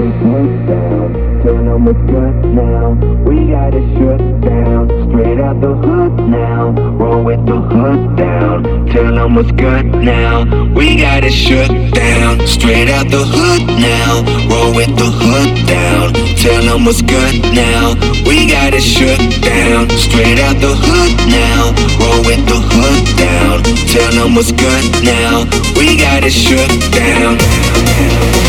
the down. Them what's good now, we got it shut down. Straight out the hood now, roll with the hood down. Tell them what's good now, we got it shut down. Straight out the hood now, roll with the hood down. Tell them what's good now, we got it shut down. Straight out the hood now, roll with the hood down. Tell them what's good now, we got it shut down.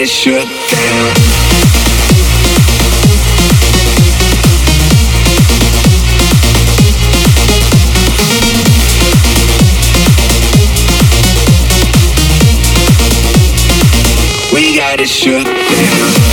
It shut down. We got it shut down.